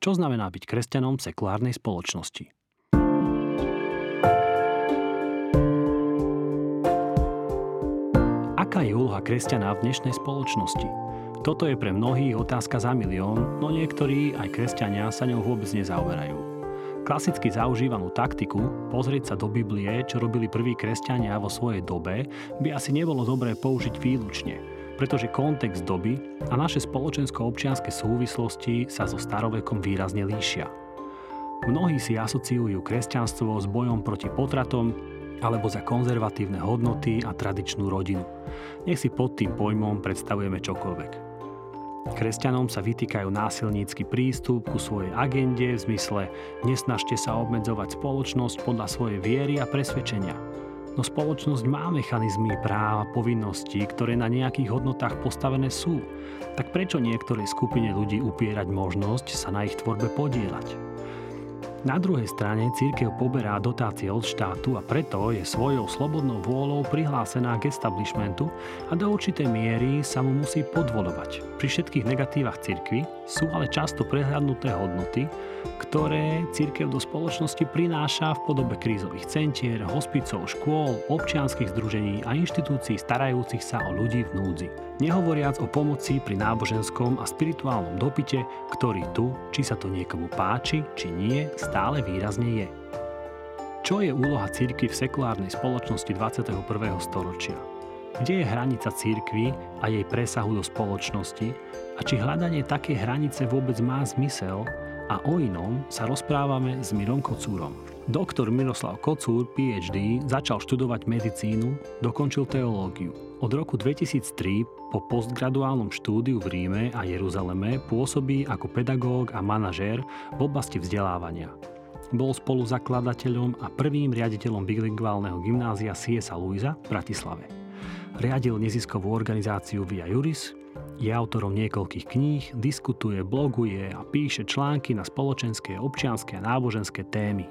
Čo znamená byť kresťanom v sekulárnej spoločnosti? Aká je úloha kresťana v dnešnej spoločnosti? Toto je pre mnohých otázka za milión, no niektorí, aj kresťania, sa ňou vôbec nezaoberajú. Klasicky zaužívanú taktiku, pozrieť sa do Biblie, čo robili prví kresťania vo svojej dobe, by asi nebolo dobré použiť výlučne – pretože kontext doby a naše spoločensko-občianske súvislosti sa so starovekom výrazne líšia. Mnohí si asociujú kresťanstvo s bojom proti potratom alebo za konzervatívne hodnoty a tradičnú rodinu. Nech si pod tým pojmom predstavujeme čokoľvek. Kresťanom sa vytýkajú násilnícky prístup ku svojej agende v zmysle nesnažte sa obmedzovať spoločnosť podľa svojej viery a presvedčenia – No spoločnosť má mechanizmy práv a povinností, ktoré na nejakých hodnotách postavené sú. Tak prečo niektorej skupine ľudí upierať možnosť sa na ich tvorbe podielať? Na druhej strane církev poberá dotácie od štátu a preto je svojou slobodnou vôľou prihlásená k establishmentu a do určitej miery sa mu musí podvolovať. Pri všetkých negatívach cirkvy sú ale často prehľadnuté hodnoty, ktoré církev do spoločnosti prináša v podobe krízových centier, hospicov, škôl, občianských združení a inštitúcií starajúcich sa o ľudí v núdzi. Nehovoriac o pomoci pri náboženskom a spirituálnom dopite, ktorý tu, či sa to niekomu páči, či nie, stále výrazne je. Čo je úloha církvy v sekulárnej spoločnosti 21. storočia? Kde je hranica církvy a jej presahu do spoločnosti a či hľadanie také hranice vôbec má zmysel a o inom sa rozprávame s Mirom Kocúrom. Doktor Miroslav Kocúr, PhD, začal študovať medicínu, dokončil teológiu. Od roku 2003 po postgraduálnom štúdiu v Ríme a Jeruzaleme pôsobí ako pedagóg a manažér v oblasti vzdelávania. Bol spoluzakladateľom a prvým riaditeľom bilingválneho gymnázia Siesa Luisa v Bratislave. Riadil neziskovú organizáciu Via Juris, je autorom niekoľkých kníh, diskutuje, bloguje a píše články na spoločenské, občianské a náboženské témy.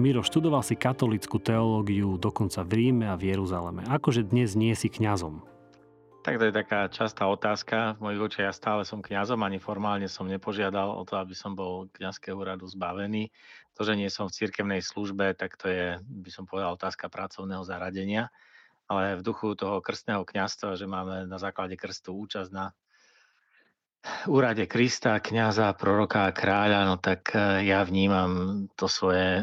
Miro, študoval si katolickú teológiu dokonca v Ríme a v Jeruzaleme. Akože dnes nie si kňazom? Tak to je taká častá otázka. V mojich očiach ja stále som kňazom, ani formálne som nepožiadal o to, aby som bol kňazského úradu zbavený. To, že nie som v cirkevnej službe, tak to je, by som povedal, otázka pracovného zaradenia. Ale v duchu toho krstného kňazstva, že máme na základe krstu účasť na úrade Krista, kňaza, proroka a kráľa, no tak e, ja vnímam to svoje, e,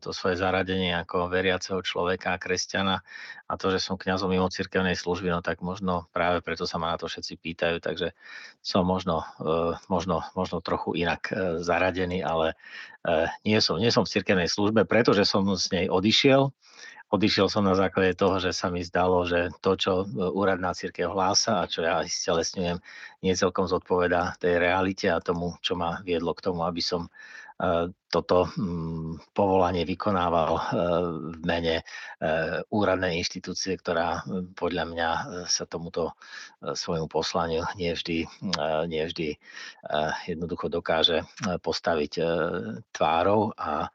to svoje zaradenie ako veriaceho človeka a kresťana a to, že som kňazom mimo cirkevnej služby, no tak možno práve preto sa ma na to všetci pýtajú, takže som možno, e, možno, možno trochu inak zaradený, ale nie som, nie som v cirkevnej službe, pretože som z nej odišiel odišiel som na základe toho, že sa mi zdalo, že to, čo e, úradná církev hlása a čo ja stelesňujem, nie celkom zodpovedá tej realite a tomu, čo ma viedlo k tomu, aby som toto mm, povolanie vykonával e, v mene úradnej inštitúcie, ktorá podľa mňa sa tomuto svojmu poslaniu nevždy, nevždy jednoducho dokáže postaviť tvárou a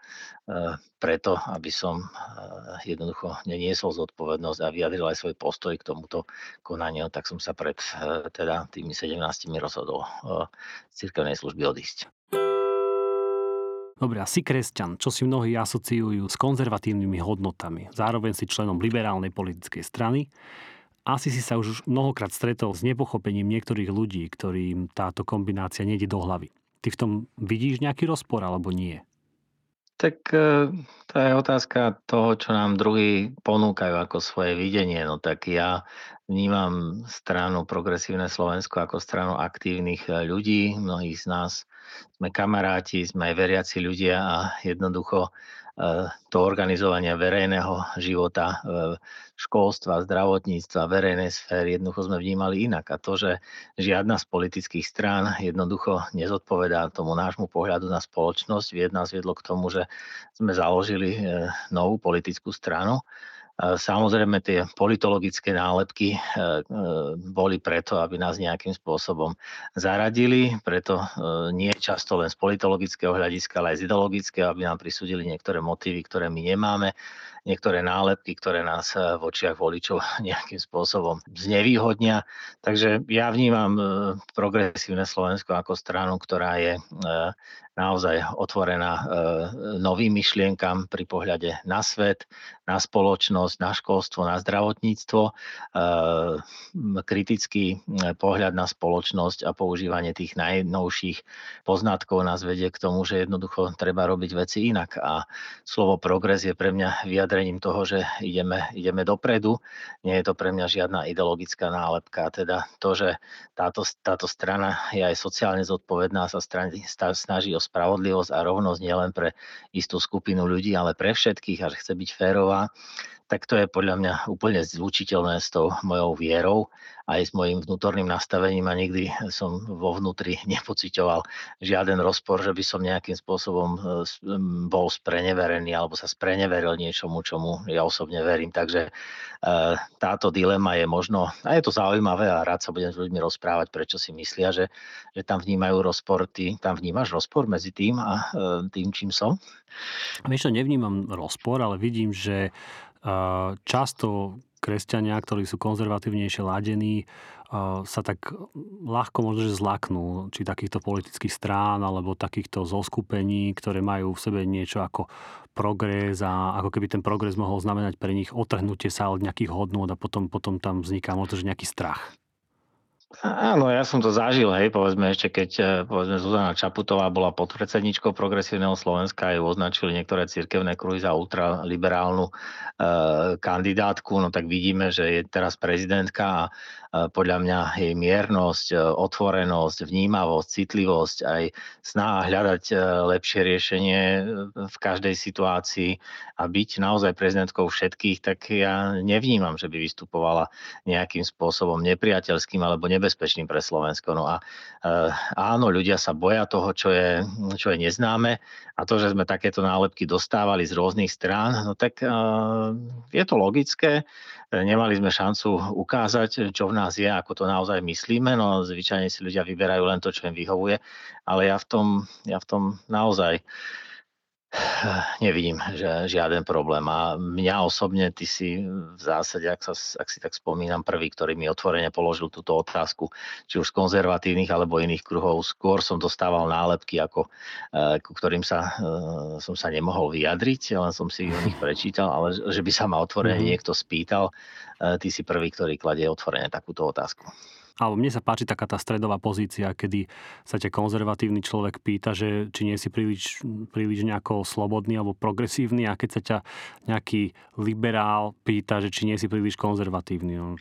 preto, aby som jednoducho neniesol zodpovednosť a vyjadril aj svoj postoj k tomuto konaniu, tak som sa pred teda tými 17 rozhodol z cirkevnej služby odísť. Dobre, a si kresťan, čo si mnohí asociujú s konzervatívnymi hodnotami. Zároveň si členom liberálnej politickej strany. Asi si sa už mnohokrát stretol s nepochopením niektorých ľudí, ktorým táto kombinácia nejde do hlavy. Ty v tom vidíš nejaký rozpor alebo nie? Tak e, to je otázka toho, čo nám druhí ponúkajú ako svoje videnie. No tak ja vnímam stranu Progresívne Slovensko ako stranu aktívnych e, ľudí. Mnohí z nás sme kamaráti, sme aj veriaci ľudia a jednoducho to organizovania verejného života, školstva, zdravotníctva, verejnej sféry jednoducho sme vnímali inak. A to, že žiadna z politických strán jednoducho nezodpovedá tomu nášmu pohľadu na spoločnosť, vied nás viedlo k tomu, že sme založili e, novú politickú stranu Samozrejme tie politologické nálepky boli preto, aby nás nejakým spôsobom zaradili, preto nie často len z politologického hľadiska, ale aj z ideologického, aby nám prisúdili niektoré motívy, ktoré my nemáme niektoré nálepky, ktoré nás eh, v očiach voličov nejakým spôsobom znevýhodnia. Takže ja vnímam eh, progresívne Slovensko ako stranu, ktorá je eh, naozaj otvorená novým myšlienkam pri pohľade na svet, na spoločnosť, na školstvo, na zdravotníctvo, kritický pohľad na spoločnosť a používanie tých najnovších poznatkov nás vedie k tomu, že jednoducho treba robiť veci inak. A slovo progres je pre mňa vyjadrením toho, že ideme, ideme dopredu. Nie je to pre mňa žiadna ideologická nálepka. Teda to, že táto, táto strana je aj sociálne zodpovedná sa snaží o spravodlivosť a rovnosť nielen pre istú skupinu ľudí, ale pre všetkých a že chce byť férová, tak to je podľa mňa úplne zlučiteľné s tou mojou vierou aj s mojim vnútorným nastavením a nikdy som vo vnútri nepocitoval žiaden rozpor, že by som nejakým spôsobom e, bol spreneverený alebo sa spreneveril niečomu, čomu ja osobne verím. Takže e, táto dilema je možno, a je to zaujímavé a rád sa budem s ľuďmi rozprávať, prečo si myslia, že, že tam vnímajú rozpor. Ty tam vnímaš rozpor medzi tým a e, tým, čím som? Vieš, nevnímam rozpor, ale vidím, že často kresťania, ktorí sú konzervatívnejšie ladení, sa tak ľahko možno, že zlaknú, či takýchto politických strán, alebo takýchto zoskupení, ktoré majú v sebe niečo ako progres a ako keby ten progres mohol znamenať pre nich otrhnutie sa od nejakých hodnôt a potom, potom tam vzniká možno, že nejaký strach. Áno, ja som to zažil, hej, povedzme ešte keď eh, povedzme Zuzana Čaputová bola podpredsedničkou Progresívneho Slovenska ju označili niektoré cirkevné kruhy za ultraliberálnu e, kandidátku, no tak vidíme, že je teraz prezidentka a podľa mňa jej miernosť, e, otvorenosť, vnímavosť, citlivosť, aj snaha hľadať e, lepšie riešenie v každej situácii a byť naozaj prezidentkou všetkých, tak ja nevnímam, že by vystupovala nejakým spôsobom nepriateľským alebo nebezpečným pre Slovensko. No a áno, ľudia sa boja toho, čo je, čo je neznáme a to, že sme takéto nálepky dostávali z rôznych strán, no tak je to logické. Nemali sme šancu ukázať, čo v nás je, ako to naozaj myslíme, no zvyčajne si ľudia vyberajú len to, čo im vyhovuje, ale ja v tom, ja v tom naozaj Nevidím že žiaden problém. A mňa osobne, ty si v zásade, ak, sa, ak si tak spomínam, prvý, ktorý mi otvorene položil túto otázku, či už z konzervatívnych alebo iných kruhov, skôr som dostával nálepky, ako, e, ku ktorým sa, e, som sa nemohol vyjadriť, len som si o nich prečítal, ale že by sa ma otvorene mm-hmm. niekto spýtal, e, ty si prvý, ktorý kladie otvorene takúto otázku alebo mne sa páči taká tá stredová pozícia, kedy sa ťa konzervatívny človek pýta, že či nie si príliš, príliš nejako slobodný alebo progresívny a keď sa ťa nejaký liberál pýta, že či nie si príliš konzervatívny. No.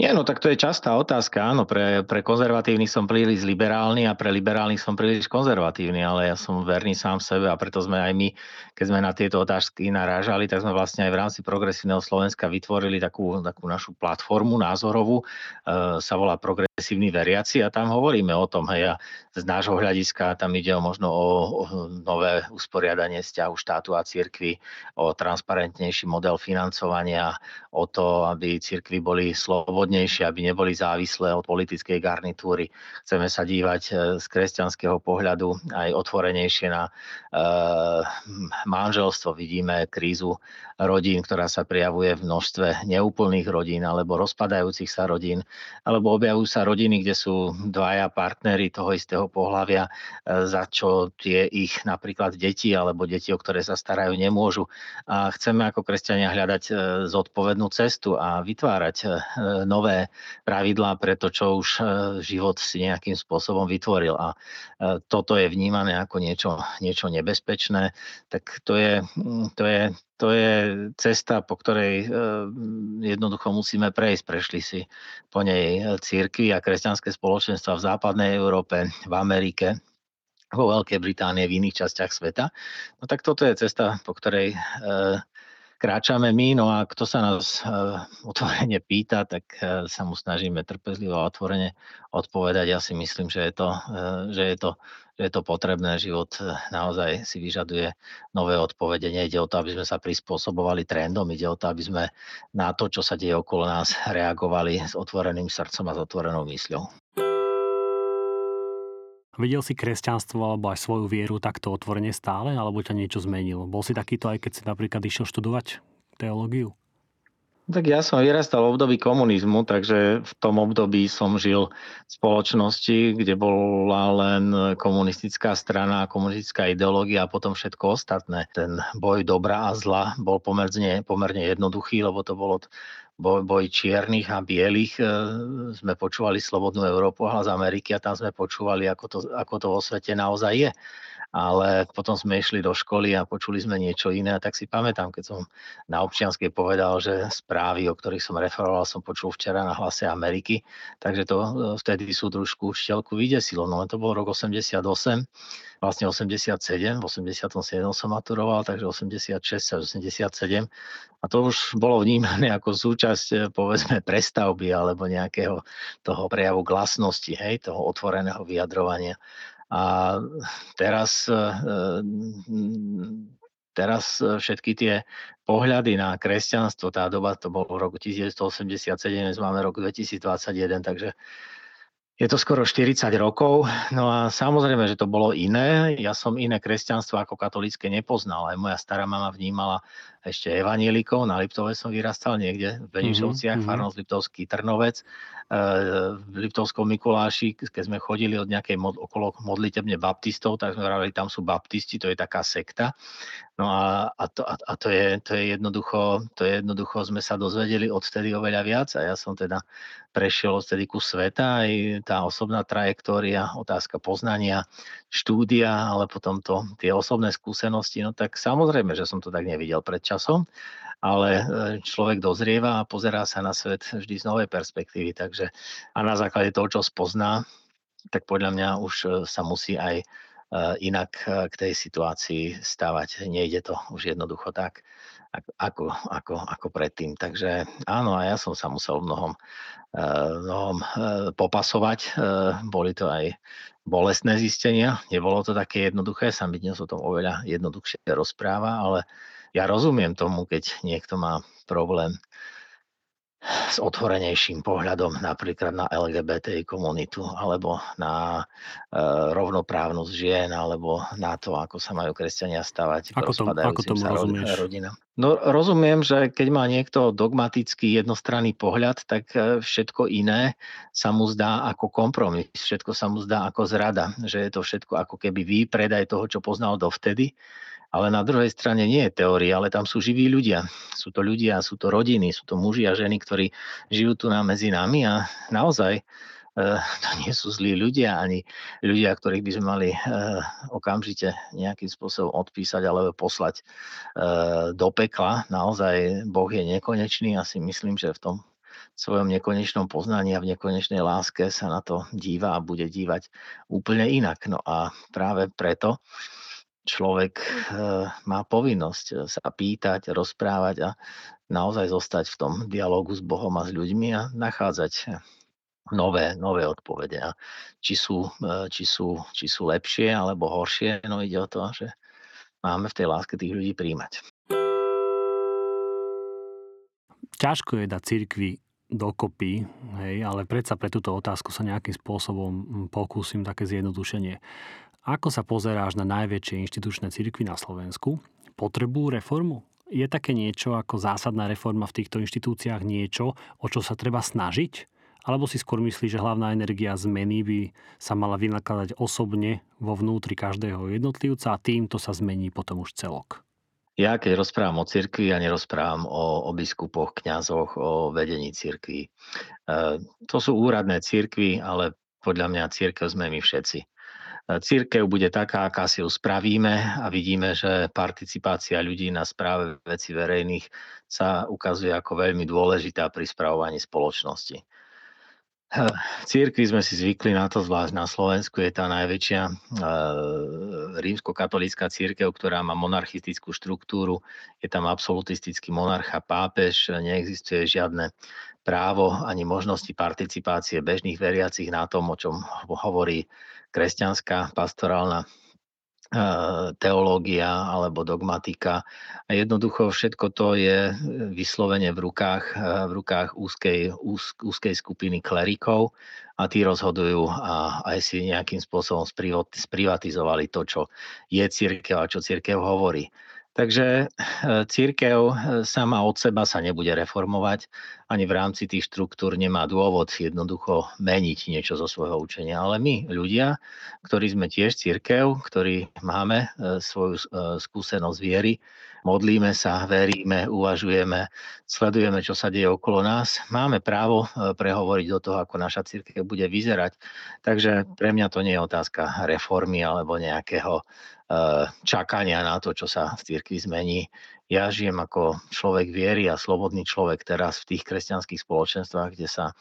Nie, no tak to je častá otázka. Áno, pre, pre konzervatívnych som príliš liberálny a pre liberálnych som príliš konzervatívny, ale ja som verný sám sebe a preto sme aj my, keď sme na tieto otázky narážali, tak sme vlastne aj v rámci progresívneho Slovenska vytvorili takú, takú našu platformu názorovú, e, sa volá progresívni veriaci a tam hovoríme o tom, hej, a z nášho hľadiska tam ide o možno o, o nové usporiadanie vzťahu štátu a cirkvi, o transparentnejší model financovania, o to, aby cirkvi boli slobodnejšie, aby neboli závislé od politickej garnitúry. Chceme sa dívať e, z kresťanského pohľadu aj otvorenejšie na e, manželstvo. Vidíme krízu rodín, ktorá sa prijavuje v množstve neúplných rodín alebo rozpadajúcich sa rodín, alebo objavujú sa rodiny, kde sú dvaja partnery toho istého pohľavia, e, za čo tie ich napríklad deti alebo deti, o ktoré sa starajú, nemôžu. A chceme ako kresťania hľadať e, zodpovednú cestu a vytvárať e, nové pravidlá pre to, čo už život si nejakým spôsobom vytvoril. A toto je vnímané ako niečo, niečo nebezpečné, tak to je, to je to je cesta, po ktorej jednoducho musíme prejsť. Prešli si po nej církvy a kresťanské spoločenstva v západnej Európe, v Amerike, vo Veľkej Británii, v iných častiach sveta. No tak toto je cesta, po ktorej kráčame my, no a kto sa nás otvorene pýta, tak sa mu snažíme trpezlivo a otvorene odpovedať. Ja si myslím, že je to, že je to, že je to potrebné. Život naozaj si vyžaduje nové odpovede. Nejde o to, aby sme sa prispôsobovali trendom, ide o to, aby sme na to, čo sa deje okolo nás, reagovali s otvoreným srdcom a s otvorenou mysľou. Videl si kresťanstvo alebo aj svoju vieru takto otvorene stále, alebo ťa niečo zmenilo? Bol si takýto aj keď si napríklad išiel študovať teológiu? Tak ja som vyrastal v období komunizmu, takže v tom období som žil v spoločnosti, kde bola len komunistická strana, komunistická ideológia a potom všetko ostatné. Ten boj dobra a zla bol pomerne, pomerne jednoduchý, lebo to bolo boj, boj čiernych a bielých. E, sme počúvali Slobodnú Európu hlas Ameriky a tam sme počúvali, ako to, ako to vo svete naozaj je ale potom sme išli do školy a počuli sme niečo iné. A tak si pamätám, keď som na občianskej povedal, že správy, o ktorých som referoval, som počul včera na hlase Ameriky, takže to e, vtedy súdružku učiteľku vydesilo. No to bol rok 88, vlastne 87, v 87 som maturoval, takže 86 a 87. A to už bolo vnímané ako súčasť, e, povedzme, prestavby alebo nejakého toho prejavu glasnosti, hej, toho otvoreného vyjadrovania. A teraz, e, teraz všetky tie pohľady na kresťanstvo, tá doba, to bol v roku 1987, dnes máme rok 2021, takže je to skoro 40 rokov, no a samozrejme, že to bolo iné. Ja som iné kresťanstvo ako katolické nepoznal. Aj moja stará mama vnímala ešte evanielikov. Na Liptove som vyrastal niekde v Benišovciach, mm-hmm. farnosť Liptovský Trnovec. E, v Liptovskom Mikuláši, keď sme chodili od nejakej mod, okolo modlitebne baptistov, tak sme vravili, tam sú baptisti, to je taká sekta. No a, a, to, a, a to, je, to, je jednoducho, to je jednoducho, sme sa dozvedeli odtedy oveľa viac a ja som teda prešiel odtedy ku sveta, aj tá osobná trajektória, otázka poznania, štúdia, ale potom to, tie osobné skúsenosti, no tak samozrejme, že som to tak nevidel pred časom, ale e, človek dozrieva a pozerá sa na svet vždy z novej perspektívy. Takže a na základe toho, čo spozná, tak podľa mňa už e, sa musí aj e, inak k tej situácii stávať. Nejde to už jednoducho tak, ako, ako, ako predtým. Takže áno, a ja som sa musel mnohom, mnohom popasovať. Boli to aj bolestné zistenia. Nebolo to také jednoduché, sa mi dnes o tom oveľa jednoduchšie rozpráva, ale ja rozumiem tomu, keď niekto má problém s otvorenejším pohľadom napríklad na LGBT komunitu alebo na e, rovnoprávnosť žien alebo na to, ako sa majú kresťania stavať ako to, ako tomu sa rozumieš? rodinám. No rozumiem, že keď má niekto dogmatický jednostranný pohľad, tak e, všetko iné sa mu zdá ako kompromis, všetko sa mu zdá ako zrada, že je to všetko ako keby výpredaj toho, čo poznal dovtedy ale na druhej strane nie je teória, ale tam sú živí ľudia. Sú to ľudia, sú to rodiny, sú to muži a ženy, ktorí žijú tu na medzi nami a naozaj eh, to nie sú zlí ľudia, ani ľudia, ktorých by sme mali eh, okamžite nejakým spôsobom odpísať alebo poslať eh, do pekla. Naozaj Boh je nekonečný a si myslím, že v tom svojom nekonečnom poznaní a v nekonečnej láske sa na to díva a bude dívať úplne inak. No a práve preto človek eh, má povinnosť eh, sa pýtať, rozprávať a naozaj zostať v tom dialogu s Bohom a s ľuďmi a nachádzať eh, nové, nové odpovede. A či sú, či, sú, či sú lepšie alebo horšie, no ide o to, že máme v tej láske tých ľudí príjmať. Ťažko je dať cirkvi dokopy, hej, ale predsa pre túto otázku sa nejakým spôsobom hm, pokúsim také zjednodušenie. Ako sa pozeráš na najväčšie inštitučné cirkvy na Slovensku? Potrebujú reformu? Je také niečo ako zásadná reforma v týchto inštitúciách niečo, o čo sa treba snažiť? Alebo si skôr myslíš, že hlavná energia zmeny by sa mala vynakladať osobne vo vnútri každého jednotlivca a týmto sa zmení potom už celok? Ja keď rozprávam o cirkvi, ja nerozprávam o, o biskupoch, kňazoch, o vedení cirkvi. E, to sú úradné cirkvy, ale podľa mňa církev sme my všetci. Církev bude taká, aká si ju spravíme a vidíme, že participácia ľudí na správe veci verejných sa ukazuje ako veľmi dôležitá pri spravovaní spoločnosti. Církvi sme si zvykli na to, zvlášť na Slovensku je tá najväčšia e, rímskokatolícka církev, ktorá má monarchistickú štruktúru, je tam absolutistický monarcha, pápež, neexistuje žiadne právo ani možnosti participácie bežných veriacich na tom, o čom hovorí kresťanská pastorálna teológia alebo dogmatika. A jednoducho všetko to je vyslovene v rukách, v rukách úzkej, úz, úzkej skupiny klerikov a tí rozhodujú a aj si nejakým spôsobom sprivatizovali to, čo je církev a čo církev hovorí. Takže e, církev e, sama od seba sa nebude reformovať, ani v rámci tých štruktúr nemá dôvod jednoducho meniť niečo zo svojho učenia. Ale my, ľudia, ktorí sme tiež církev, ktorí máme e, svoju skúsenosť viery, modlíme sa, veríme, uvažujeme, sledujeme, čo sa deje okolo nás, máme právo prehovoriť do toho, ako naša církev bude vyzerať. Takže pre mňa to nie je otázka reformy alebo nejakého Eh, čakania na to, čo sa v cirkvi zmení. Ja žijem ako človek viery a slobodný človek teraz v tých kresťanských spoločenstvách, kde sa,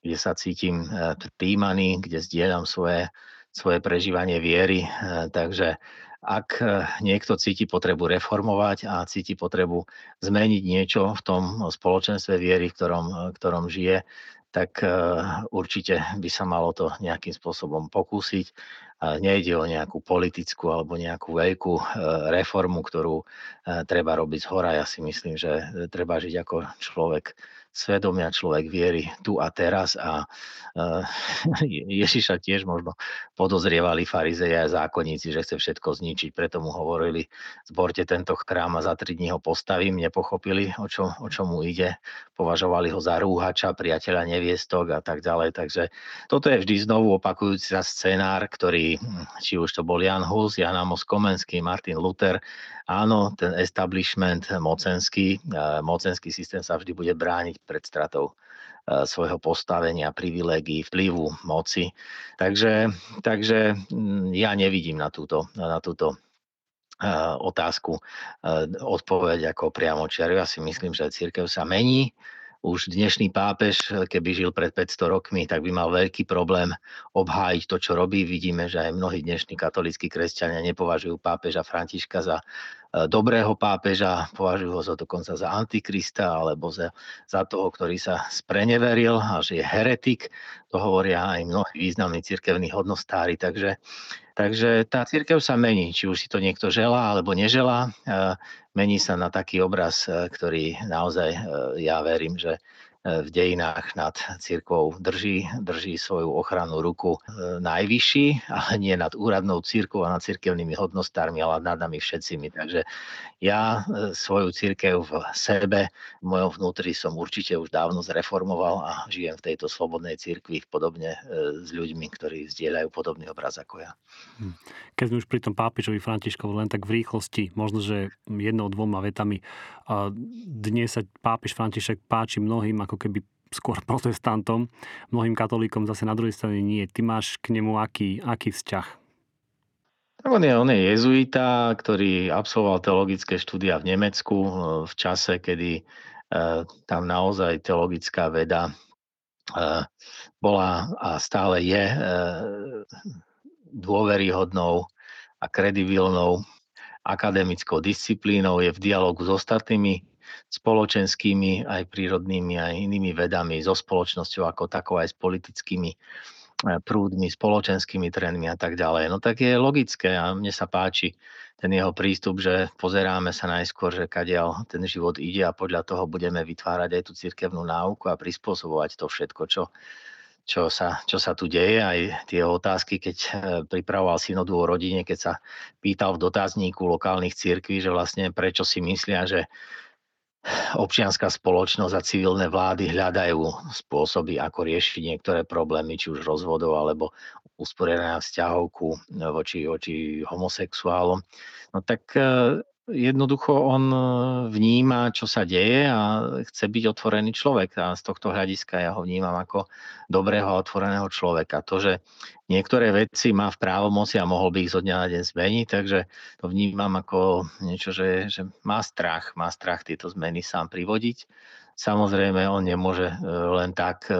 kde sa cítim eh, príjmaný, kde zdieľam svoje, svoje prežívanie viery. Takže ak niekto cíti potrebu reformovať a cíti potrebu zmeniť niečo v tom spoločenstve viery, v ktorom, v ktorom žije, tak určite by sa malo to nejakým spôsobom pokúsiť nejde o nejakú politickú alebo nejakú veľkú reformu, ktorú treba robiť z hora. Ja si myslím, že treba žiť ako človek svedomia, človek viery tu a teraz a Ježiša tiež možno podozrievali farizeje a zákonníci, že chce všetko zničiť, preto mu hovorili, zborte tento chrám a za tri dní ho postavím, nepochopili, o čo, o čo mu ide, považovali ho za rúhača, priateľa neviestok a tak ďalej, takže toto je vždy znovu opakujúci sa scenár, ktorý, či už to bol Jan Hus, Jan Amos Komenský, Martin Luther, áno, ten establishment mocenský, mocenský systém sa vždy bude brániť pred stratou e, svojho postavenia, privilegií, vplyvu, moci. Takže, takže mm, ja nevidím na túto, na túto e, otázku e, odpoveď ako priamo čiaru. Ja si myslím, že církev sa mení, už dnešný pápež, keby žil pred 500 rokmi, tak by mal veľký problém obhájiť to, čo robí. Vidíme, že aj mnohí dnešní katolíckí kresťania nepovažujú pápeža Františka za dobrého pápeža, považujú ho za dokonca za antikrista alebo za, za toho, ktorý sa spreneveril a že je heretik. To hovoria aj mnohí významní cirkevní hodnostári. Takže Takže tá církev sa mení, či už si to niekto želá alebo neželá. E, mení sa na taký obraz, e, ktorý naozaj e, ja verím, že v dejinách nad církvou drží, drží svoju ochrannú ruku najvyšší, ale nie nad úradnou církvou a nad církevnými hodnostármi, ale nad nami všetcimi. Takže ja svoju církev v sebe, v mojom vnútri som určite už dávno zreformoval a žijem v tejto slobodnej církvi podobne s ľuďmi, ktorí zdieľajú podobný obraz ako ja. Hm. Keď sme už pri tom pápežovi Františkovi len tak v rýchlosti, možno, že jednou, dvoma vetami. Dnes sa pápež František páči mnohým ako keby skôr protestantom, mnohým katolíkom zase na druhej strane nie. Ty máš k nemu aký, aký vzťah? On je, on je jezuita, ktorý absolvoval teologické štúdia v Nemecku e, v čase, kedy e, tam naozaj teologická veda e, bola a stále je e, dôveryhodnou a kredibilnou akademickou disciplínou, je v dialogu s ostatnými spoločenskými, aj prírodnými, aj inými vedami, so spoločnosťou ako takou, aj s politickými eh, prúdmi, spoločenskými trendmi a tak ďalej. No tak je logické a mne sa páči ten jeho prístup, že pozeráme sa najskôr, že kadiaľ ten život ide a podľa toho budeme vytvárať aj tú cirkevnú náuku a prispôsobovať to všetko, čo čo sa, čo sa tu deje, aj tie otázky, keď eh, pripravoval synodu o rodine, keď sa pýtal v dotazníku lokálnych cirkví, že vlastne prečo si myslia, že občianská spoločnosť a civilné vlády hľadajú spôsoby, ako riešiť niektoré problémy, či už rozvodov alebo usporiadania vzťahovku voči, voči homosexuálom. No tak eh, jednoducho on e, vníma, čo sa deje a chce byť otvorený človek. A z tohto hľadiska ja ho vnímam ako dobrého a otvoreného človeka. To, že niektoré veci má v právomoci a mohol by ich zo dňa na deň zmeniť, takže to vnímam ako niečo, že, že má strach, má strach tieto zmeny sám privodiť Samozrejme, on nemôže e, len tak e,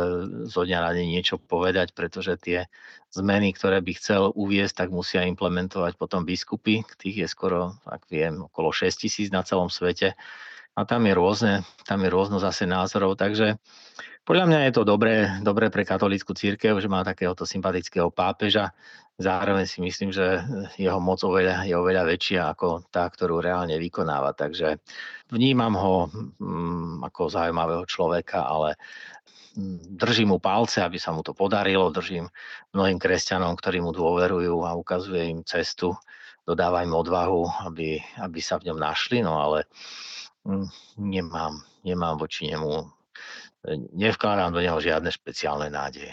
zo dňa na deň niečo povedať, pretože tie zmeny, ktoré by chcel uviesť, tak musia implementovať potom biskupy. Tých je skoro, ak viem, okolo 6 tisíc na celom svete. A tam je rôzne, tam je rôzno zase názorov, takže podľa mňa je to dobré, dobré pre katolícku církev, že má takéhoto sympatického pápeža. Zároveň si myslím, že jeho moc oveľa, je oveľa väčšia ako tá, ktorú reálne vykonáva. Takže vnímam ho mm, ako zaujímavého človeka, ale mm, držím mu palce, aby sa mu to podarilo. Držím mnohým kresťanom, ktorí mu dôverujú a ukazuje im cestu. Dodáva im odvahu, aby, aby sa v ňom našli, no ale mm, nemám, nemám voči nemu nevkladám do neho žiadne špeciálne nádeje.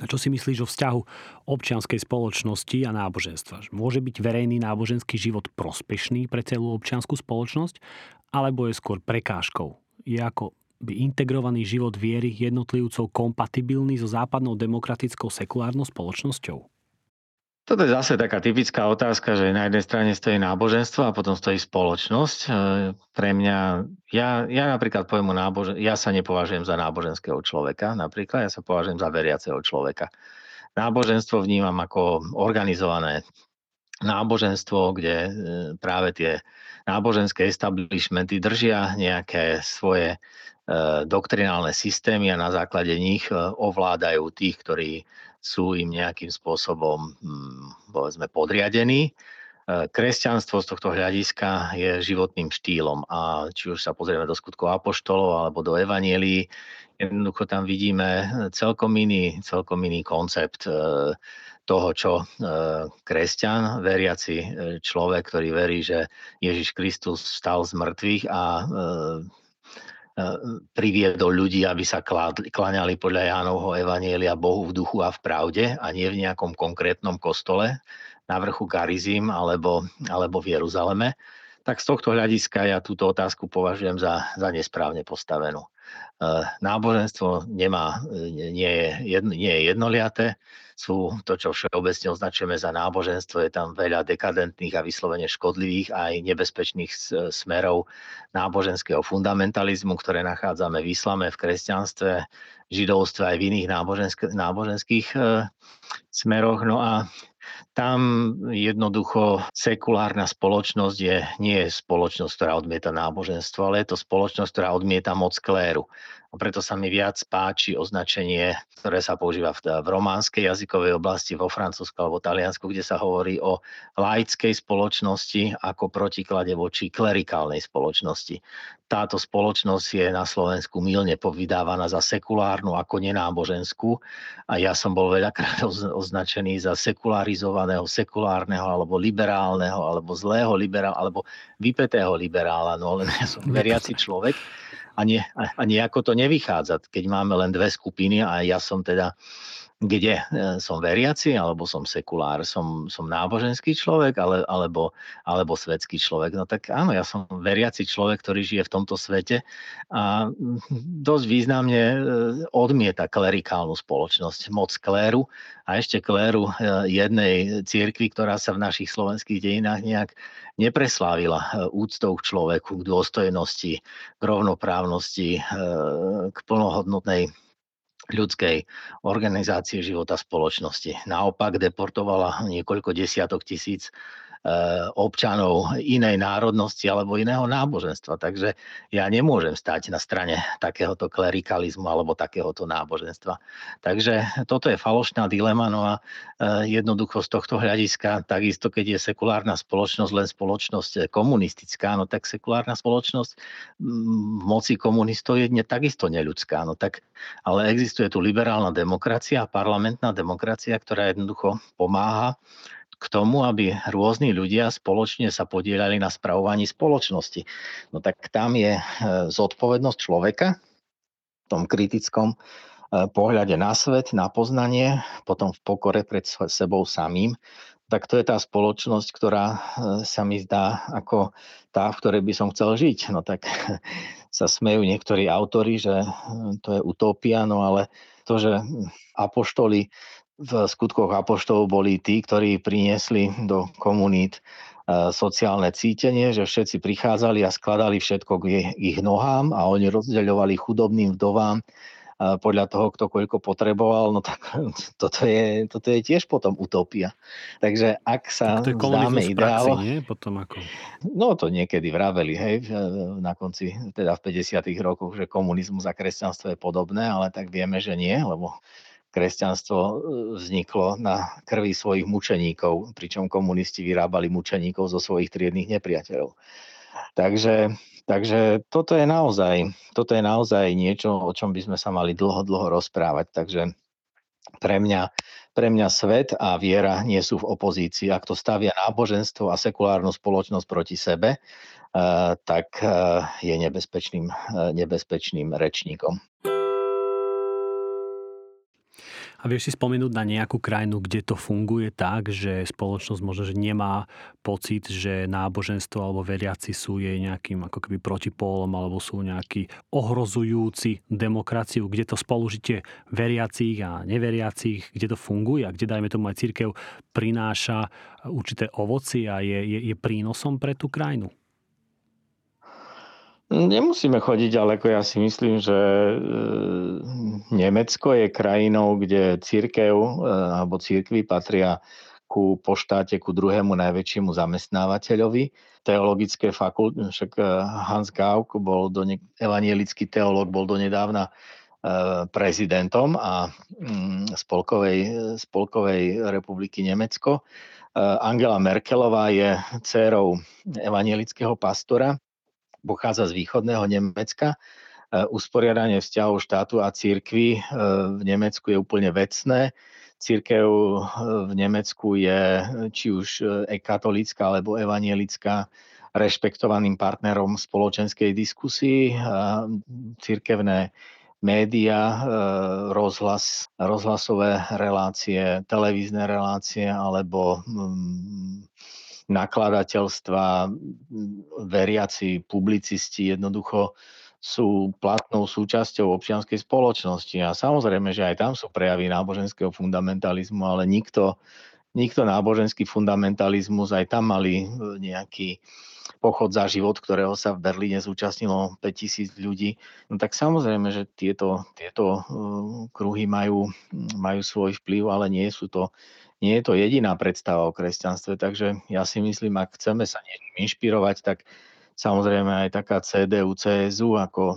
A čo si myslíš o vzťahu občianskej spoločnosti a náboženstva? Môže byť verejný náboženský život prospešný pre celú občianskú spoločnosť, alebo je skôr prekážkou? Je ako by integrovaný život viery jednotlivcov kompatibilný so západnou demokratickou sekulárnou spoločnosťou? Toto je zase taká typická otázka, že na jednej strane stojí náboženstvo a potom stojí spoločnosť. E, pre mňa, ja, ja napríklad poviem nábožen, ja sa nepovažujem za náboženského človeka, napríklad ja sa považujem za veriaceho človeka. Náboženstvo vnímam ako organizované náboženstvo, kde e, práve tie náboženské establishmenty držia nejaké svoje e, doktrinálne systémy a na základe nich ovládajú tých, ktorí sú im nejakým spôsobom, hm, povedzme, podriadení. E, kresťanstvo z tohto hľadiska je životným štýlom a či už sa pozrieme do skutkov apoštolov alebo do evanielí, jednoducho tam vidíme celkom iný, celkom iný koncept e, toho, čo e, kresťan, veriaci človek, ktorý verí, že Ježiš Kristus stal z mŕtvych a priviedol ľudí, aby sa klaňali podľa Jánovho Evanielia Bohu v duchu a v pravde a nie v nejakom konkrétnom kostole na vrchu Garizim alebo, alebo v Jeruzaleme, tak z tohto hľadiska ja túto otázku považujem za, za nesprávne postavenú. E, náboženstvo nemá, nie, je, jedno, nie je jednoliaté, sú to, čo všeobecne označujeme za náboženstvo, je tam veľa dekadentných a vyslovene škodlivých aj nebezpečných smerov náboženského fundamentalizmu, ktoré nachádzame v islame, v kresťanstve, židovstve aj v iných náboženských e, smeroch. No a tam jednoducho sekulárna spoločnosť je, nie je spoločnosť, ktorá odmieta náboženstvo, ale je to spoločnosť, ktorá odmieta moc kléru. Preto sa mi viac páči označenie, ktoré sa používa v, v románskej jazykovej oblasti, vo Francúzsku alebo Taliansku, kde sa hovorí o laickej spoločnosti ako protiklade voči klerikálnej spoločnosti. Táto spoločnosť je na Slovensku milne povydávaná za sekulárnu ako nenáboženskú a ja som bol veľakrát označený za sekularizovaného, sekulárneho alebo liberálneho alebo zlého liberála alebo vypetého liberála, no len ja som veriaci človek a, nie, a nejako to nevychádza, keď máme len dve skupiny a ja som teda kde e, som veriaci, alebo som sekulár, som, som náboženský človek, ale, alebo, alebo svetský človek. No tak áno, ja som veriaci človek, ktorý žije v tomto svete a dosť významne e, odmieta klerikálnu spoločnosť, moc kléru a ešte kléru e, jednej cirkvi, ktorá sa v našich slovenských dejinách nejak nepreslávila úctou k človeku, k dôstojnosti, k rovnoprávnosti, k plnohodnotnej ľudskej organizácie života spoločnosti. Naopak deportovala niekoľko desiatok tisíc občanov inej národnosti alebo iného náboženstva. Takže ja nemôžem stať na strane takéhoto klerikalizmu alebo takéhoto náboženstva. Takže toto je falošná dilema, no a eh, jednoducho z tohto hľadiska, takisto keď je sekulárna spoločnosť len spoločnosť komunistická, no tak sekulárna spoločnosť mm, v moci komunistov je takisto neľudská. No tak, ale existuje tu liberálna demokracia, parlamentná demokracia, ktorá jednoducho pomáha k tomu, aby rôzni ľudia spoločne sa podielali na spravovaní spoločnosti. No tak tam je e, zodpovednosť človeka v tom kritickom e, pohľade na svet, na poznanie, potom v pokore pred sebou samým, tak to je tá spoločnosť, ktorá e, sa mi zdá ako tá, v ktorej by som chcel žiť. No tak sa smejú niektorí autory, že to je utopia, no ale to, že apoštoli v skutkoch apoštov boli tí, ktorí priniesli do komunít e, sociálne cítenie, že všetci prichádzali a skladali všetko k ich nohám a oni rozdeľovali chudobným vdovám podľa toho, kto koľko potreboval, no tak toto je, toto je tiež potom utopia. Takže ak sa tak to vzdáme ideál... Praxi, nie? Potom ako... No to niekedy vraveli, hej, na konci, teda v 50 rokoch, že komunizmus a kresťanstvo je podobné, ale tak vieme, že nie, lebo kresťanstvo e, vzniklo na krvi svojich mučeníkov, pričom komunisti vyrábali mučeníkov zo svojich triedných nepriateľov. Takže Takže toto je naozaj, toto je naozaj niečo, o čom by sme sa mali dlho, dlho rozprávať. Takže pre mňa, pre mňa svet a viera nie sú v opozícii. Ak to stavia náboženstvo a sekulárnu spoločnosť proti sebe, eh, tak eh, je nebezpečným, nebezpečným rečníkom. A vieš si spomenúť na nejakú krajinu, kde to funguje tak, že spoločnosť možno, že nemá pocit, že náboženstvo alebo veriaci sú jej nejakým ako keby protipólom alebo sú nejaký ohrozujúci demokraciu, kde to spolužitie veriacich a neveriacich, kde to funguje a kde, dajme tomu aj církev, prináša určité ovoci a je, je, je prínosom pre tú krajinu? Nemusíme chodiť ďaleko. Ja si myslím, že e, Nemecko je krajinou, kde církev e, alebo církvy patria ku, po štáte ku druhému najväčšiemu zamestnávateľovi. Teologické fakulty, však e, Hans Gauck bol do ne, evanielický teológ, bol donedávna prezidentom a mm, Spolkovej, Spolkovej republiky Nemecko. Angela Merkelová je dcérou evanielického pastora pochádza z východného Nemecka. E, usporiadanie vzťahov štátu a církvy e, v Nemecku je úplne vecné. Církev e, v Nemecku je či už katolícka alebo evanielická rešpektovaným partnerom spoločenskej diskusii. Církevné média, rozhlas, rozhlasové relácie, televízne relácie alebo mm, nakladateľstva, veriaci, publicisti jednoducho sú platnou súčasťou občianskej spoločnosti. A samozrejme, že aj tam sú prejavy náboženského fundamentalizmu, ale nikto, nikto náboženský fundamentalizmus, aj tam mali e, nejaký pochod za život, ktorého sa v Berlíne zúčastnilo 5000 ľudí. No tak samozrejme, že tieto, tieto e, kruhy majú, majú svoj vplyv, ale nie sú to nie je to jediná predstava o kresťanstve, takže ja si myslím, ak chceme sa niečím inšpirovať, tak samozrejme aj taká CDU, CSU ako e,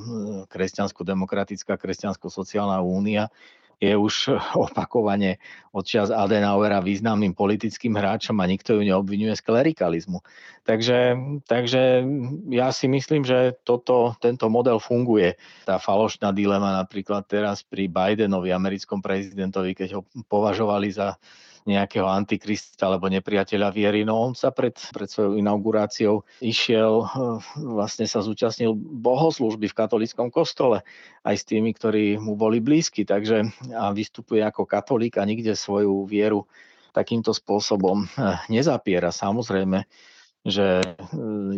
Kresťansko-demokratická, Kresťansko-sociálna únia je už opakovane odčias Adenauera významným politickým hráčom a nikto ju neobvinuje z klerikalizmu. Takže, takže ja si myslím, že toto, tento model funguje. Tá falošná dilema napríklad teraz pri Bidenovi, americkom prezidentovi, keď ho považovali za nejakého antikrista alebo nepriateľa viery. No on sa pred, pred svojou inauguráciou išiel, eh, vlastne sa zúčastnil bohoslužby v katolickom kostole aj s tými, ktorí mu boli blízki, takže a vystupuje ako katolík a nikde svoju vieru takýmto spôsobom eh, nezapiera. Samozrejme, že eh,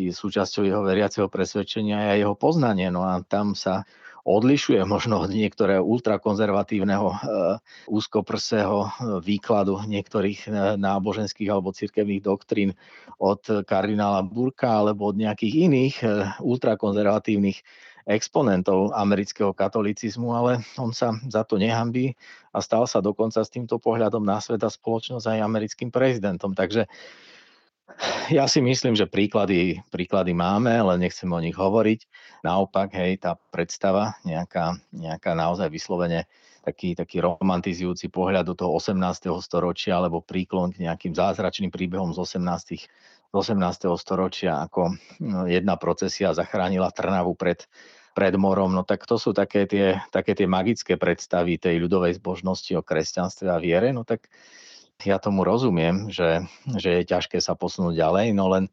je súčasťou jeho veriaceho presvedčenia a jeho poznanie. No a tam sa odlišuje možno od niektorého ultrakonzervatívneho e, úzkoprsého e, výkladu niektorých e, náboženských alebo cirkevných doktrín od kardinála Burka alebo od nejakých iných ultrakonzervatívnych exponentov amerického katolicizmu, ale on sa za to nehambí a stal sa dokonca s týmto pohľadom na svet a spoločnosť aj americkým prezidentom. Takže ja si myslím, že príklady, príklady máme, ale nechcem o nich hovoriť. Naopak, hej, tá predstava, nejaká, nejaká naozaj vyslovene taký, taký romantizujúci pohľad do toho 18. storočia alebo príklon k nejakým zázračným príbehom z 18. Z 18. storočia, ako no, jedna procesia zachránila Trnavu pred, pred morom, no tak to sú také tie, také tie magické predstavy tej ľudovej zbožnosti o kresťanstve a viere, no tak ja tomu rozumiem, že, že je ťažké sa posunúť ďalej, no len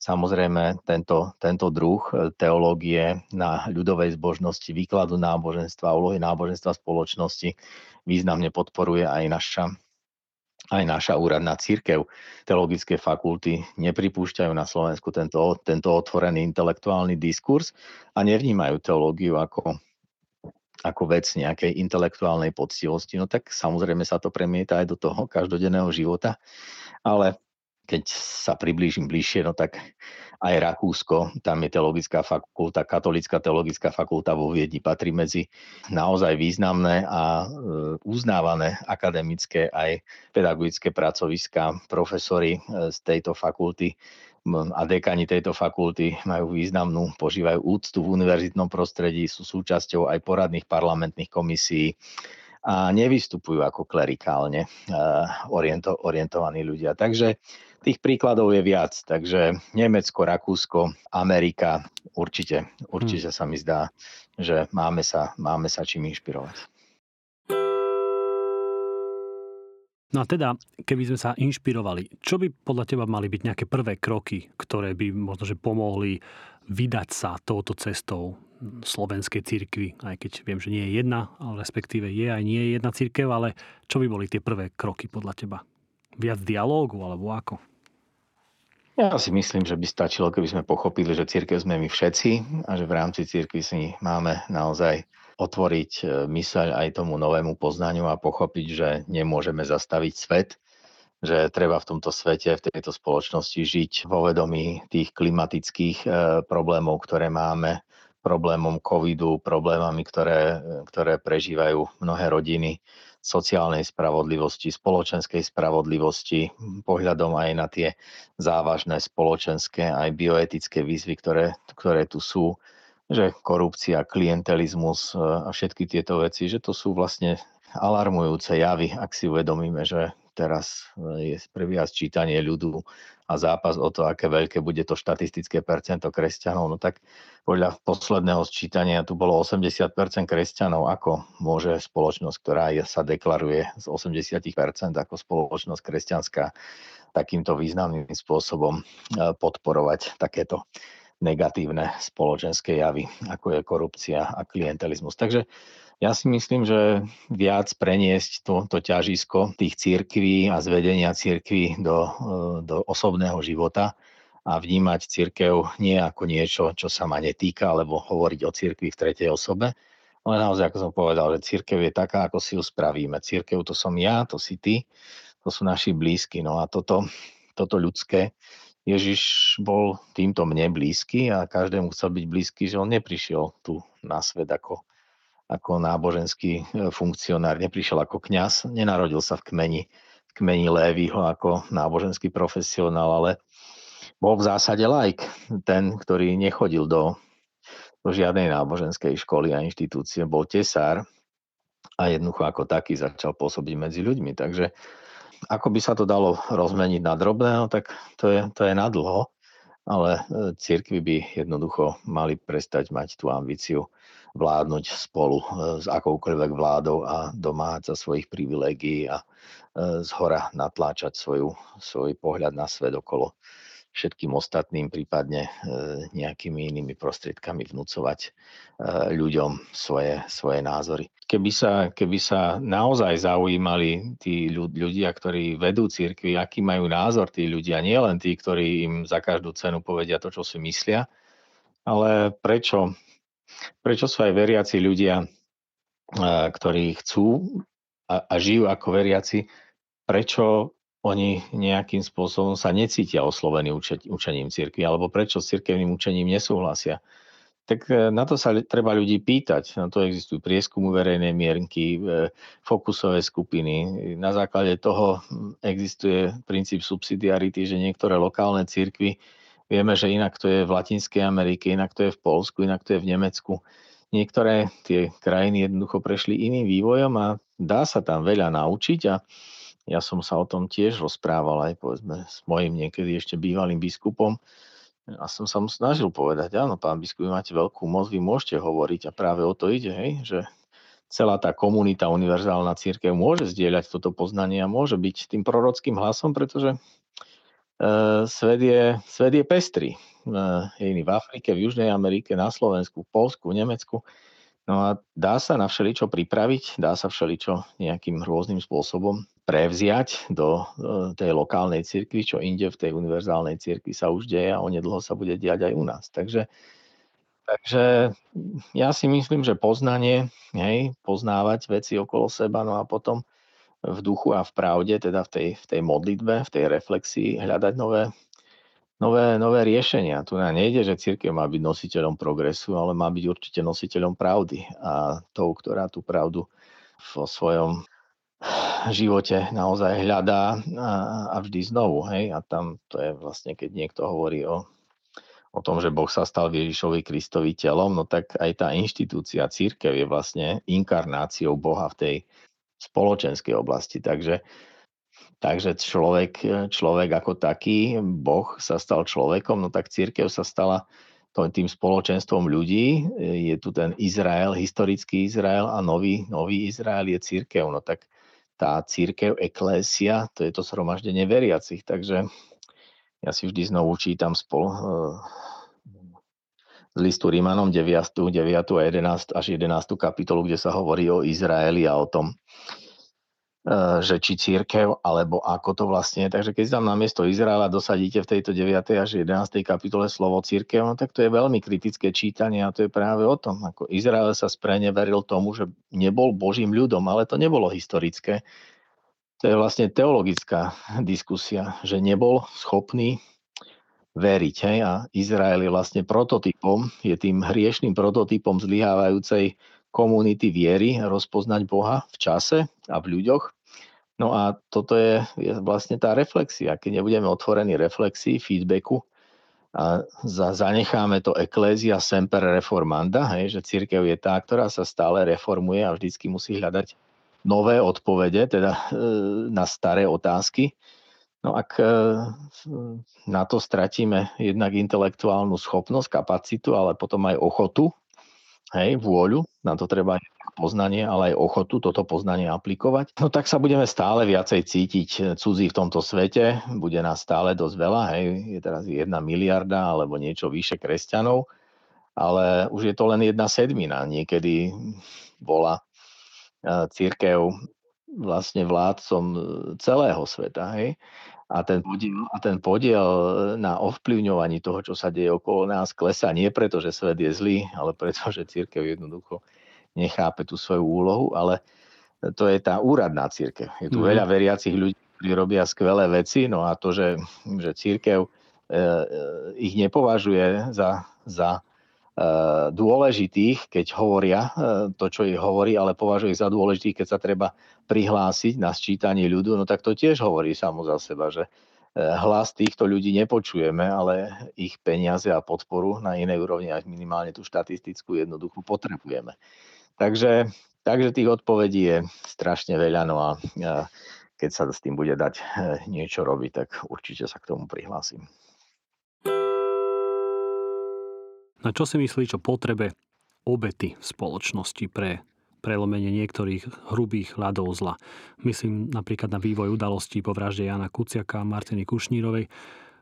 samozrejme tento, tento druh e, teológie na ľudovej zbožnosti, výkladu náboženstva, úlohy náboženstva spoločnosti významne podporuje aj naša, aj naša úradná církev. Teologické fakulty nepripúšťajú na Slovensku tento, tento otvorený intelektuálny diskurs a nevnímajú teológiu ako ako vec nejakej intelektuálnej poctivosti, no tak samozrejme sa to premieta aj do toho každodenného života, ale keď sa priblížim bližšie, no tak aj Rakúsko, tam je teologická fakulta, katolická teologická fakulta vo Viedni patrí medzi naozaj významné a e, uznávané akademické aj pedagogické pracoviská. Profesori e, z tejto fakulty a dekani tejto fakulty majú významnú, požívajú úctu v univerzitnom prostredí, sú súčasťou aj poradných parlamentných komisí a nevystupujú ako klerikálne oriento, orientovaní ľudia. Takže tých príkladov je viac. Takže Nemecko, Rakúsko, Amerika, určite, určite sa mi zdá, že máme sa, máme sa čím inšpirovať. No a teda, keby sme sa inšpirovali, čo by podľa teba mali byť nejaké prvé kroky, ktoré by možno, že pomohli vydať sa touto cestou slovenskej cirkvi, aj keď viem, že nie je jedna, ale respektíve je aj nie je jedna cirkev, ale čo by boli tie prvé kroky podľa teba? Viac dialógu alebo ako? Ja si myslím, že by stačilo, keby sme pochopili, že církev sme my všetci a že v rámci církvy si máme naozaj otvoriť e, myseľ aj tomu novému poznaniu a pochopiť, že nemôžeme zastaviť svet, že treba v tomto svete, v tejto spoločnosti žiť vo vedomí tých klimatických e, problémov, ktoré máme, problémom covidu, problémami, ktoré, ktoré prežívajú mnohé rodiny, sociálnej spravodlivosti, spoločenskej spravodlivosti, pohľadom aj na tie závažné spoločenské aj bioetické výzvy, ktoré, ktoré tu sú že korupcia, klientelizmus e, a všetky tieto veci, že to sú vlastne alarmujúce javy, ak si uvedomíme, že teraz e, je prebieha sčítanie ľudu a zápas o to, aké veľké bude to štatistické percento kresťanov. No tak podľa posledného sčítania tu bolo 80% kresťanov. Ako môže spoločnosť, ktorá sa deklaruje z 80% ako spoločnosť kresťanská, takýmto významným spôsobom e, podporovať takéto negatívne spoločenské javy, ako je korupcia a klientelizmus. Takže ja si myslím, že viac preniesť to, to ťažisko tých církví a zvedenia církví do, do osobného života a vnímať církev nie ako niečo, čo sa ma netýka, alebo hovoriť o církvi v tretej osobe, ale naozaj, ako som povedal, že církev je taká, ako si ju spravíme. Církev to som ja, to si ty, to sú naši blízky. No a toto, toto ľudské Ježiš bol týmto mne blízky a každému chcel byť blízky, že on neprišiel tu na svet ako, ako náboženský e, funkcionár, neprišiel ako kňaz, nenarodil sa v kmeni, v kmeni Lévyho ako náboženský profesionál, ale bol v zásade laik, ten, ktorý nechodil do, do žiadnej náboženskej školy a inštitúcie, bol tesár a jednoducho ako taký začal pôsobiť medzi ľuďmi. Takže ako by sa to dalo rozmeniť na drobné, no tak to je, to je na dlho, ale e, cirkvy by jednoducho mali prestať mať tú ambíciu vládnuť spolu e, s akoukoľvek vládou a domáhať sa svojich privilégií a e, z hora natláčať svoju, svoj pohľad na svet okolo všetkým ostatným, prípadne nejakými inými prostriedkami vnúcovať ľuďom svoje, svoje názory. Keby sa, keby sa naozaj zaujímali tí ľudia, ktorí vedú církvy, aký majú názor tí ľudia, nie len tí, ktorí im za každú cenu povedia to, čo si myslia, ale prečo, prečo sú aj veriaci ľudia, ktorí chcú a, a žijú ako veriaci, prečo oni nejakým spôsobom sa necítia oslovení učením církvy, alebo prečo s církevným učením nesúhlasia tak e, na to sa treba ľudí pýtať. Na to existujú prieskumu verejnej mierky, e, fokusové skupiny. Na základe toho existuje princíp subsidiarity, že niektoré lokálne církvy, vieme, že inak to je v Latinskej Amerike, inak to je v Polsku, inak to je v Nemecku. Niektoré tie krajiny jednoducho prešli iným vývojom a dá sa tam veľa naučiť a ja som sa o tom tiež rozprával aj povedzme s mojim niekedy ešte bývalým biskupom, a som sa mu snažil povedať, áno, pán biskup, vy máte veľkú moc, vy môžete hovoriť a práve o to ide, hej, že celá tá komunita, univerzálna církev môže zdieľať toto poznanie a môže byť tým prorockým hlasom, pretože e, svet, je, svet je pestrý. E, iný v Afrike, v Južnej Amerike, na Slovensku, v Polsku, v Nemecku. No a dá sa na všeličo pripraviť, dá sa všeličo nejakým rôznym spôsobom prevziať do e, tej lokálnej cirkvi, čo inde v tej univerzálnej cirkvi sa už deje a onedlho sa bude diať aj u nás. Takže Takže ja si myslím, že poznanie, hej, poznávať veci okolo seba, no a potom v duchu a v pravde, teda v tej, v tej modlitbe, v tej reflexii hľadať nové, nové, nové riešenia. Tu nám nejde, že církev má byť nositeľom progresu, ale má byť určite nositeľom pravdy a tou, ktorá tú pravdu vo svojom živote naozaj hľadá a, a vždy znovu. Hej? A tam to je vlastne, keď niekto hovorí o o tom, že Boh sa stal Ježišovi Kristovi telom, no tak aj tá inštitúcia církev je vlastne inkarnáciou Boha v tej spoločenskej oblasti. Takže, takže človek, človek ako taký, Boh sa stal človekom, no tak církev sa stala tým spoločenstvom ľudí. Je tu ten Izrael, historický Izrael a nový, nový Izrael je církev. No tak tá církev, eklésia, to je to zhromaždenie veriacich. Takže ja si vždy znovu čítam spolu eh, z listu Rímanom 9, 9 a 11 až 11 kapitolu, kde sa hovorí o Izraeli a o tom, že či církev, alebo ako to vlastne. Takže keď tam namiesto Izraela dosadíte v tejto 9. až 11. kapitole slovo církev, no tak to je veľmi kritické čítanie a to je práve o tom, ako Izrael sa spreneveril tomu, že nebol Božím ľudom, ale to nebolo historické to je vlastne teologická diskusia, že nebol schopný veriť. Hej? A Izrael je vlastne prototypom, je tým hriešným prototypom zlyhávajúcej komunity viery rozpoznať Boha v čase a v ľuďoch. No a toto je, je vlastne tá reflexia. Keď nebudeme otvorení reflexii, feedbacku a za, zanecháme to eklézia semper reformanda, hej, že církev je tá, ktorá sa stále reformuje a vždycky musí hľadať nové odpovede, teda e, na staré otázky. No ak e, na to stratíme jednak intelektuálnu schopnosť, kapacitu, ale potom aj ochotu, hej, vôľu, na to treba poznanie, ale aj ochotu toto poznanie aplikovať, no tak sa budeme stále viacej cítiť cudzí v tomto svete, bude nás stále dosť veľa, hej, je teraz jedna miliarda alebo niečo vyše kresťanov, ale už je to len jedna sedmina. Niekedy bola církev vlastne vládcom e, celého sveta. Hej? A ten, podiel, a ten podiel na ovplyvňovaní toho, čo sa deje okolo nás, klesá nie preto, že svet je zlý, ale preto, že církev jednoducho nechápe tú svoju úlohu, ale to je tá úradná církev. Je tu mm. veľa veriacich ľudí, ktorí robia skvelé veci, no a to, že, že církev e, e, ich nepovažuje za, za dôležitých, keď hovoria eh, to, čo ich hovorí, ale považuje za dôležitých, keď sa treba prihlásiť na sčítanie ľudu, no tak to tiež hovorí samo za seba, že eh, hlas týchto ľudí nepočujeme, ale ich peniaze a podporu na inej úrovni, až minimálne tú štatistickú jednoduchu potrebujeme. Takže, takže tých odpovedí je strašne veľa, no a keď sa s tým bude dať niečo robiť, tak určite sa k tomu prihlásim. Na čo si myslíš o potrebe obety v spoločnosti pre prelomenie niektorých hrubých ľadov zla. Myslím napríklad na vývoj udalostí po vražde Jana Kuciaka a Martiny Kušnírovej,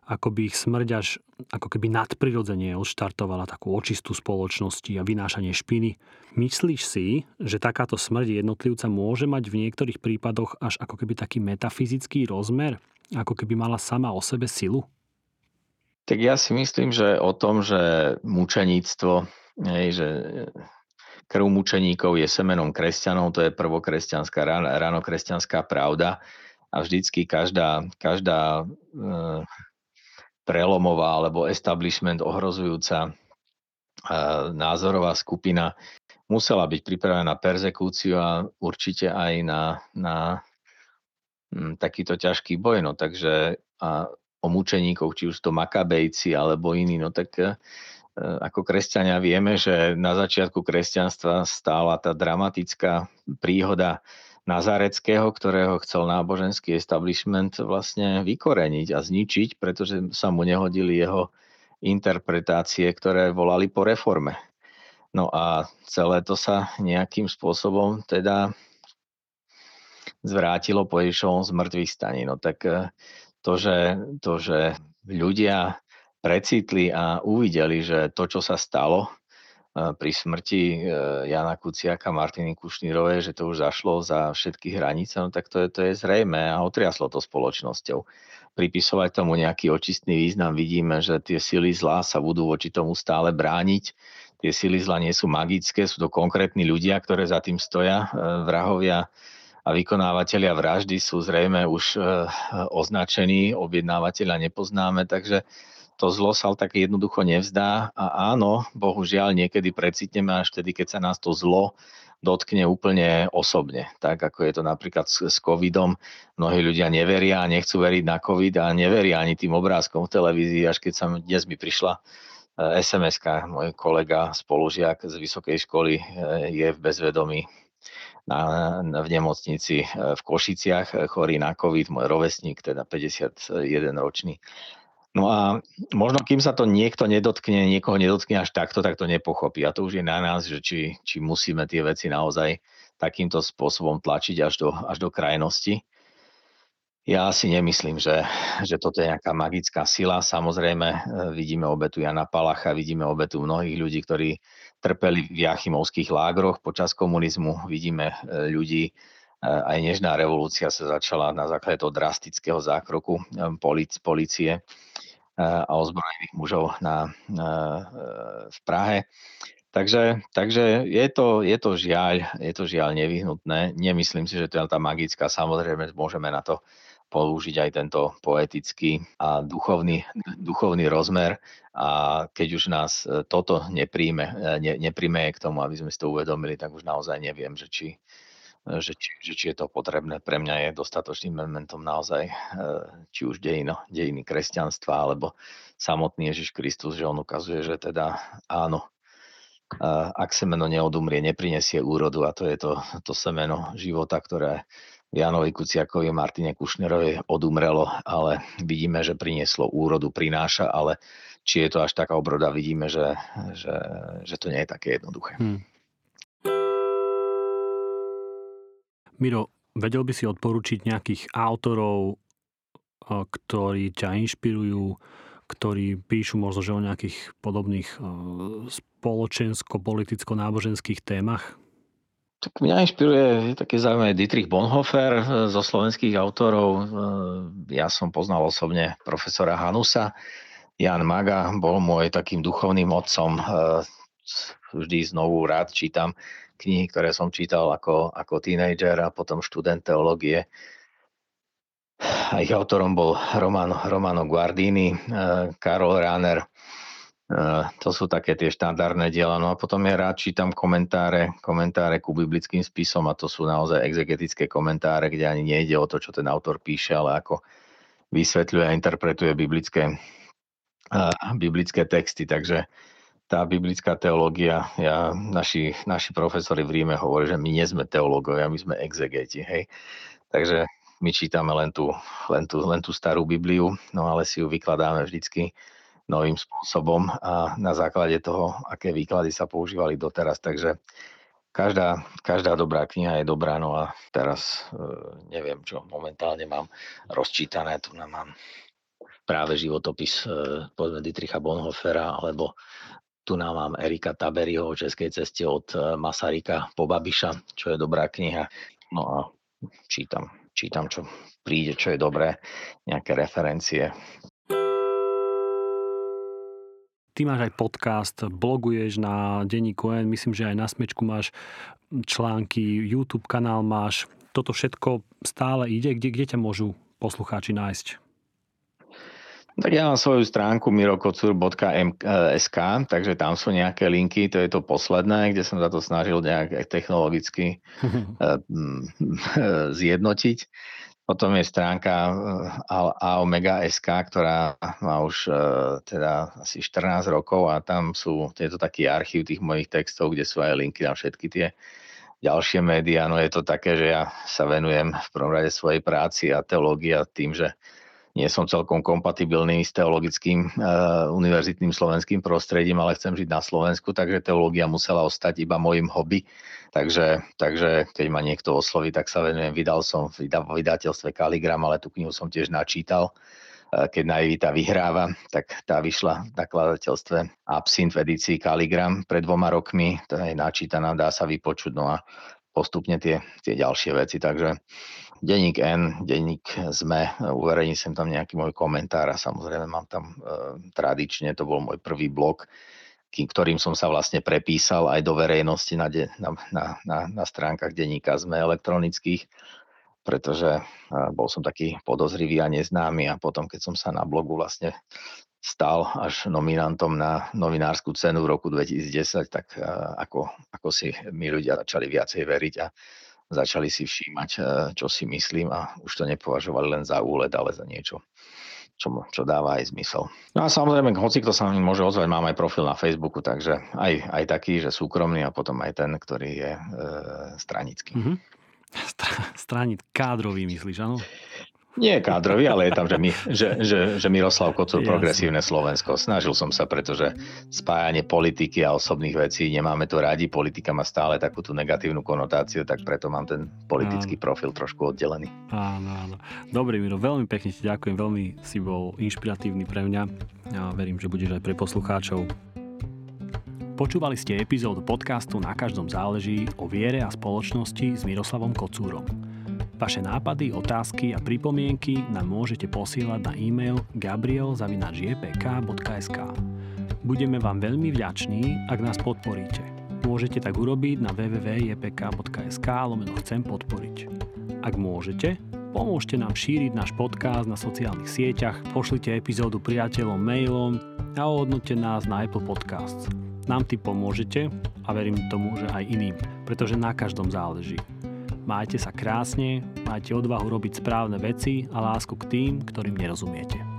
ako by ich smrť až ako keby nadprirodzene odštartovala takú očistú spoločnosti a vynášanie špiny. Myslíš si, že takáto smrť jednotlivca môže mať v niektorých prípadoch až ako keby taký metafyzický rozmer? Ako keby mala sama o sebe silu? Tak ja si myslím, že o tom, že mučeníctvo, že krv mučeníkov je semenom kresťanov, to je prvokresťanská, ranokresťanská pravda a vždycky každá, každá e, prelomová alebo establishment ohrozujúca e, názorová skupina musela byť pripravená na persekúciu a určite aj na, na m, takýto ťažký boj. No, takže a o mučeníkoch, či už to makabejci alebo iní, no tak e, ako kresťania vieme, že na začiatku kresťanstva stála tá dramatická príhoda Nazareckého, ktorého chcel náboženský establishment vlastne vykoreniť a zničiť, pretože sa mu nehodili jeho interpretácie, ktoré volali po reforme. No a celé to sa nejakým spôsobom teda zvrátilo po Ježišovom zmrtvých staní. No tak e, to, že, to, že ľudia precitli a uvideli, že to, čo sa stalo e, pri smrti e, Jana Kuciaka Martiny Kušnírovej, že to už zašlo za všetky hranice, no tak to je, to je zrejme a otriaslo to spoločnosťou. Pripisovať tomu nejaký očistný význam, vidíme, že tie sily zlá sa budú voči tomu stále brániť, tie sily zla nie sú magické, sú to konkrétni ľudia, ktoré za tým stoja, vrahovia a vykonávateľia vraždy sú zrejme už označení, objednávateľa nepoznáme, takže to zlo sa tak jednoducho nevzdá a áno, bohužiaľ niekedy precitneme až vtedy, keď sa nás to zlo dotkne úplne osobne. Tak ako je to napríklad s, s covidom. Mnohí ľudia neveria a nechcú veriť na covid a neveria ani tým obrázkom v televízii, až keď sa dnes mi prišla sms môj kolega, spolužiak z vysokej školy je v bezvedomí na, v nemocnici eh, v Košiciach, eh, chorý na COVID, môj rovesník, teda 51 ročný. No a možno kým sa to niekto nedotkne, niekoho nedotkne až takto, tak to nepochopí. A to už je na nás, že či, či musíme tie veci naozaj takýmto spôsobom tlačiť až do, až do krajnosti. Ja si nemyslím, že, že toto je nejaká magická sila. Samozrejme, e, vidíme obetu Jana Palacha, vidíme obetu mnohých ľudí, ktorí trpeli v jachimovských lágroch počas komunizmu. Vidíme e, ľudí, e, aj nežná revolúcia sa začala na základe toho drastického zákroku policie a ozbrojených mužov na, v Prahe. Takže, takže je, to, je, to žiaľ, je to žiaľ nevyhnutné. Nemyslím si, že to je tá magická. Samozrejme, môžeme na to použiť aj tento poetický a duchovný, duchovný rozmer a keď už nás e, toto nepríjme, e, ne, nepríjme k tomu, aby sme si to uvedomili, tak už naozaj neviem, že či, e, že či, že či je to potrebné. Pre mňa je dostatočným momentom naozaj či už dejino, dejiny kresťanstva alebo samotný Ježiš Kristus, že on ukazuje, že teda áno, ak semeno neodumrie, neprinesie úrodu a to je to, to semeno života, ktoré Janovi Kuciakovi, Martine Kušnerovi odumrelo, ale vidíme, že prinieslo úrodu, prináša, ale či je to až taká obroda, vidíme, že, že, že to nie je také jednoduché. Hmm. Miro, vedel by si odporučiť nejakých autorov, ktorí ťa inšpirujú, ktorí píšu možno že o nejakých podobných spoločensko-politicko-náboženských témach? Tak mňa inšpiruje taký zaujímavý Dietrich Bonhoeffer e, zo slovenských autorov. E, ja som poznal osobne profesora Hanusa. Jan Maga bol môj takým duchovným otcom. E, vždy znovu rád čítam knihy, ktoré som čítal ako, ako tínejdžer a potom študent teológie. A ich autorom bol Romano, Romano Guardini, Karol Rahner, to sú také tie štandardné diela. No a potom ja rád čítam komentáre, komentáre ku biblickým spisom a to sú naozaj exegetické komentáre, kde ani nejde o to, čo ten autor píše, ale ako vysvetľuje a interpretuje biblické, uh, biblické texty. Takže tá biblická teológia, ja, naši, naši profesori v Ríme hovorí, že my nie sme teológovia, my sme exegeti. Hej? Takže my čítame len tú, len, tú, len tú starú Bibliu, no ale si ju vykladáme vždycky novým spôsobom a na základe toho, aké výklady sa používali doteraz. Takže každá, každá dobrá kniha je dobrá, no a teraz e, neviem, čo momentálne mám rozčítané, tu nám mám práve životopis e, povedzme Dietricha Bonhoeffera, alebo tu nám mám Erika Taberiho o Českej ceste od e, Masarika po Babiša, čo je dobrá kniha. No a čítam, čítam, čo príde, čo je dobré, nejaké referencie. Ty máš aj podcast, bloguješ na denníku N, myslím, že aj na Smečku máš články, YouTube kanál máš. Toto všetko stále ide? Kde, kde ťa môžu poslucháči nájsť? Tak ja mám svoju stránku mirokocur.sk, takže tam sú nejaké linky, to je to posledné, kde som sa to snažil nejak technologicky eh, zjednotiť. Potom je stránka eh, AOMEGA.sk, ktorá má už eh, teda asi 14 rokov a tam sú, tieto taký archív tých mojich textov, kde sú aj linky na všetky tie ďalšie médiá. No je to také, že ja sa venujem v prvom rade svojej práci a teológia tým, že nie som celkom kompatibilný s teologickým uh, univerzitným slovenským prostredím, ale chcem žiť na Slovensku, takže teológia musela ostať iba môjim hobby. Takže, takže keď ma niekto osloví, tak sa venujem. Vydal som v vydateľstve Kaligram, ale tú knihu som tiež načítal. Uh, keď Naivita vyhráva, tak tá vyšla v nakladateľstve Absint v edícii Kaligram pred dvoma rokmi. To je načítaná, dá sa vypočuť. No a postupne tie, tie ďalšie veci. Takže denník N, denník ZME, uverejní sem tam nejaký môj komentár a samozrejme mám tam e, tradične, to bol môj prvý blog, ktorým som sa vlastne prepísal aj do verejnosti na, de, na, na, na, na stránkach denníka ZME elektronických, pretože bol som taký podozrivý a neznámy a potom, keď som sa na blogu vlastne stal až nominantom na novinárskú cenu v roku 2010, tak ako, ako si my ľudia začali viacej veriť a začali si všímať, čo si myslím a už to nepovažovali len za úled, ale za niečo, čo, čo dáva aj zmysel. No a samozrejme, hoci kto sa môže ozvať, mám aj profil na Facebooku, takže aj, aj taký, že súkromný a potom aj ten, ktorý je e, stranický. Mm-hmm. Stranic kádrový myslíš, áno? Nie kádrový, ale je tam, že, my, že, že, že Miroslav Kocúr, progresívne Slovensko. Snažil som sa, pretože spájanie politiky a osobných vecí, nemáme to radi, politika má stále takú tú negatívnu konotáciu, tak preto mám ten politický áno. profil trošku oddelený. Áno, áno. Dobre, Miro, veľmi pekne ti ďakujem, veľmi si bol inšpiratívny pre mňa. Ja verím, že budeš aj pre poslucháčov. Počúvali ste epizódu podcastu Na každom záleží o viere a spoločnosti s Miroslavom Kocúrom. Vaše nápady, otázky a pripomienky nám môžete posielať na e-mail gabriel.jpk.sk Budeme vám veľmi vďační, ak nás podporíte. Môžete tak urobiť na www.jpk.sk lomeno chcem podporiť. Ak môžete, pomôžte nám šíriť náš podcast na sociálnych sieťach, pošlite epizódu priateľom mailom a ohodnote nás na Apple Podcasts. Nám ty pomôžete a verím tomu, že aj iným, pretože na každom záleží. Majte sa krásne, majte odvahu robiť správne veci a lásku k tým, ktorým nerozumiete.